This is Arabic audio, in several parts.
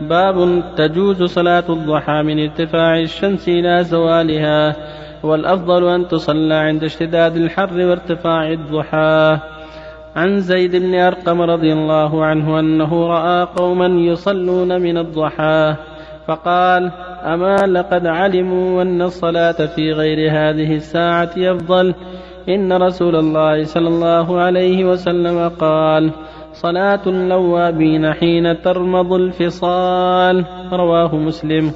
باب تجوز صلاة الضحى من ارتفاع الشمس إلى زوالها والأفضل أن تصلى عند اشتداد الحر وارتفاع الضحى. عن زيد بن أرقم رضي الله عنه أنه رأى قوما يصلون من الضحى فقال أما لقد علموا أن الصلاة في غير هذه الساعة أفضل؟ إن رسول الله صلى الله عليه وسلم قال صلاة اللوابين حين ترمض الفصال. رواه مسلم.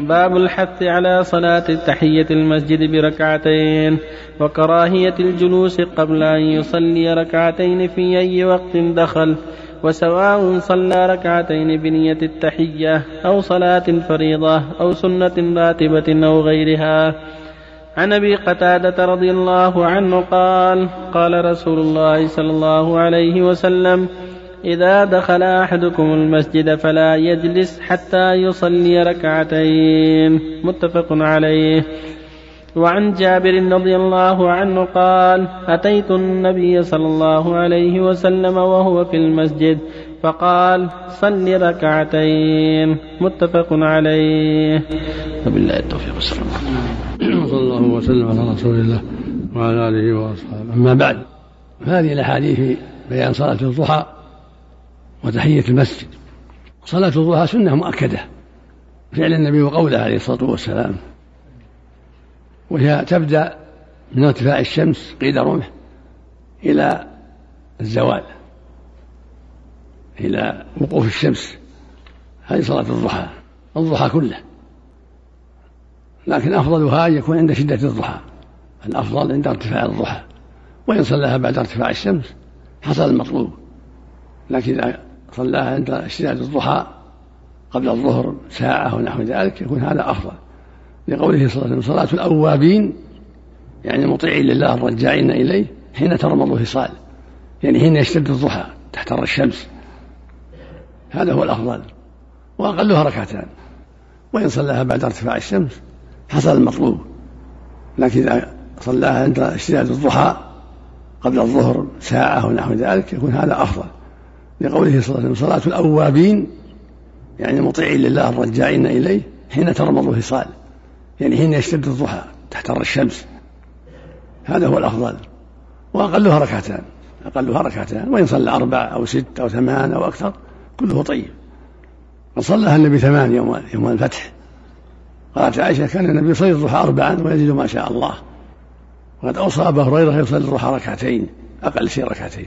باب الحث على صلاة تحية المسجد بركعتين وكراهية الجلوس قبل أن يصلي ركعتين في أي وقت دخل وسواء صلى ركعتين بنية التحية أو صلاة فريضة أو سنة راتبة أو غيرها. عن أبي قتادة رضي الله عنه قال قال رسول الله صلى الله عليه وسلم إذا دخل أحدكم المسجد فلا يجلس حتى يصلي ركعتين. متفق عليه. وعن جابر رضي الله عنه قال أتيت النبي صلى الله عليه وسلم وهو في المسجد فقال صل ركعتين. متفق عليه. وبالله التوفيق والسلام. صلى الله وسلم على رسول الله وعلى آله وأصحابه. أما بعد هذه الأحاديث في بيان صلاة الضحى وتحية المسجد. صلاة الضحى سنة مؤكدة. فعل النبي وقوله عليه الصلاة والسلام وهي تبدأ من ارتفاع الشمس قيد رمح إلى الزوال إلى وقوف الشمس. هذه صلاة الضحى الضحى كله. لكن أفضلها أن يكون عند شدة الضحى الأفضل عند ارتفاع الضحى. وإن صلاها بعد ارتفاع الشمس حصل المطلوب. لكن إذا صلاها عند اشتداد الضحى قبل الظهر ساعة ونحو ذلك يكون هذا أفضل. لقوله صلى الله عليه وسلم صلاة الأوابين يعني مطيعين لله الرجاعين إليه حين ترمض الفصال يعني حين يشتد الضحى تحتر الشمس. هذا هو الأفضل. وأقلها ركعتان. وإن صلاها بعد ارتفاع الشمس حصل المطلوب. لكن إذا صلاها عند اشتداد الضحى قبل الظهر ساعة ونحو ذلك يكون هذا أفضل. لقوله صلى الله عليه وسلم صلاة الأوابين يعني مطيعين لله الرجاعين إليه حين ترمض الفصال يعني حين يشتد الضحى تحتر الشمس. هذا هو الأفضل. وأقلها ركعتان. أقلها ركعتان. وإن صلى أربع أو ست أو ثمان أو أكثر كله طيب. وصلىها النبي ثمان يوم يوم الفتح. قالت عائشة كان النبي يصلي الضحى أربعا ويزيد ما شاء الله. وقد أوصى أبا هريرة يصلي الضحى ركعتين أقل شيء ركعتين.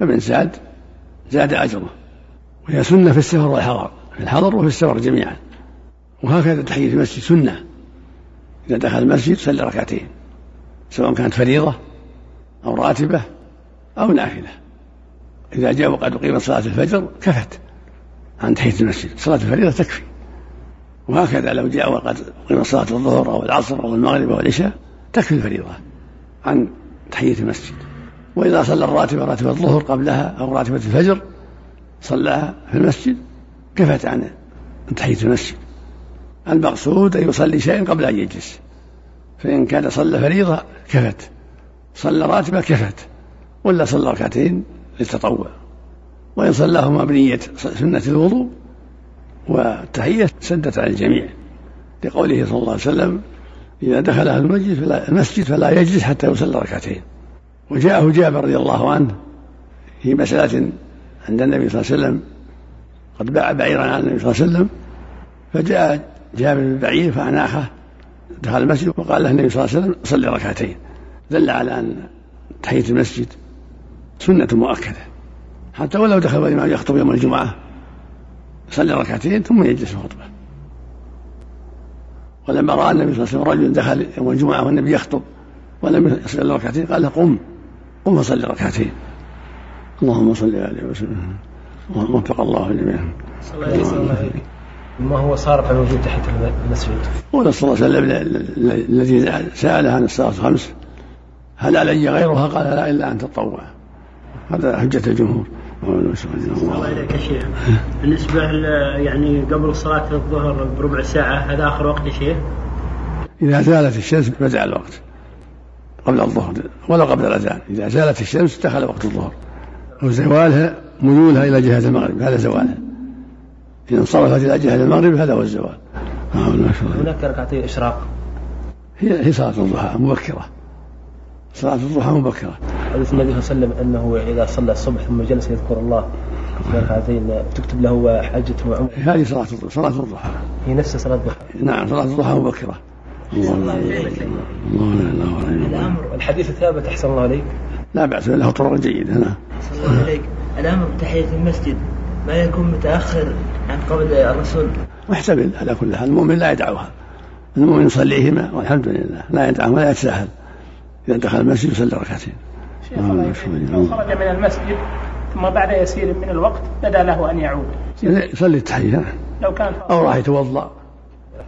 فمن زاد زاد أجره. وهي سنة في السفر والحضر في الحضر وفي السفر جميعا. وهكذا تحية المسجد سنة. إذا دخل المسجد صلى ركعتين سواء كانت فريضة أو راتبة أو نافلة. إذا جاء وقد أقيمت صلاة الفجر كفت عن تحية المسجد. صلاة الفريضة تكفي. وهكذا لو جاء وقد أقيمت صلاة الظهر أو العصر أو المغرب أو العشاء تكفي الفريضة عن تحية المسجد. وإذا صلى الراتبة راتبة الظهر قبلها أو راتبة الفجر صلاها في المسجد كفت عن تحية المسجد. المقصود أن يصلي شيئا قبل أن يجلس. فإن كان صلى فريضة كفت صلى راتبة كفت ولا صلى ركعتين للتطوع وإن صلاهما بنية سنة الوضوء والتحية سدت على الجميع لقوله صلى الله عليه وسلم إذا دخل أهل المسجد فلا, المسجد فلا يجلس حتى يصلي ركعتين. وجاءه جابر رضي الله عنه في مسألة عند النبي صلى الله عليه وسلم قد باع بعيرا على النبي صلى الله عليه وسلم فجاء جابر بالبعير فأناخه دخل المسجد وقال له النبي صلى الله عليه وسلم صلي ركعتين. دل على أن تحية المسجد سنة مؤكدة حتى ولو دخل الإمام يخطب يوم الجمعة يصلي ركعتين ثم يجلس في الخطبة. ولما رأى النبي صلى الله عليه وسلم رجل دخل يوم الجمعة والنبي يخطب ولم يصلي ركعتين قال له قم قم فصلي ركعتين. اللهم صل عليه وسلم. وفق الله الجميع ما هو صار موجود تحت المسجد؟ قول صلى الله عليه وسلم الذي سأله عن الصلاة الخمس هل علي غيرها؟ قال لا إلا أن تطوع. هذا حجة الجمهور. الله إليك يا شيخ. بالنسبة يعني قبل صلاة الظهر بربع ساعة هذا آخر وقت يا شيخ؟ إذا زالت الشمس بدأ الوقت قبل الظهر ولو قبل الأذان. إذا زالت الشمس دخل وقت الظهر. وزوالها ميولها إلى جهة المغرب هذا زوالها إذا انصرفت إلى جهة المغرب هذا هو الزوال. هناك ركعتي إشراق. هي هي صلاة الضحى مبكرة. صلاة الضحى مبكرة. حديث النبي صلى الله عليه وسلم أنه إذا صلى الصبح ثم جلس يذكر الله. في ركعتين تكتب له حجة وعمرة هذه صلاة صلاة الضحى. هي نفس صلاة الضحى. نعم صلاة الضحى مبكرة الله الله. الحديث الثابت أحسن الله عليك لا بأس له طرق جيدة نعم. الله عليك الأمر بتحية المسجد. ما يكون متأخر عن قول الرسول. محتمل على كل حال المؤمن لا يدعوها. المؤمن يصليهما والحمد لله لا يدعهم ولا يتساهل. إذا دخل المسجد يصلي ركعتين. شيخ الله يكرمك لو خرج من المسجد ثم بعد يسير من الوقت بدا له أن يعود. يصلي التحية لو كان أو راح يتوضأ.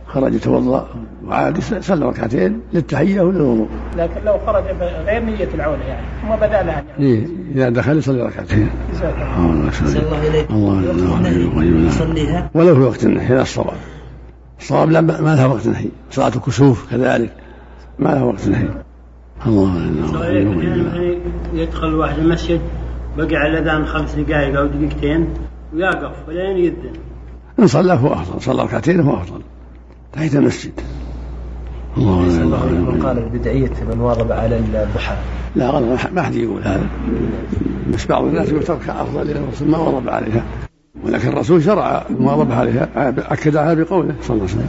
خرج يتوضأ وعاد صلى ركعتين للتحية وللوضوء. لكن لو خرج غير نية العودة يعني ثم بدا له أن يعود. إيه إذا دخل يصلي ركعتين. جزاك الله. الله الله يصليها. ولو في وقت النهي هذا الصواب. الصواب لا ما لها وقت نهي صلاة الكسوف كذلك ما لها وقت نهي الله الله يعني يدخل الواحد المسجد بقي على الأذان خمس دقائق أو دقيقتين ويقف ولين يذن. إن صلى فهو أفضل صلى ركعتين فهو أفضل. تحية المسجد. الله الله قال بدعية من واظب على الضحى. لا غلط ما حد يقول هذا. بس بعض الناس يقول تركها أفضل لأن الرسول ما واظب عليها. ولكن الرسول شرع المواظبة عليها أكد عليها بقوله صلى الله عليه وسلم.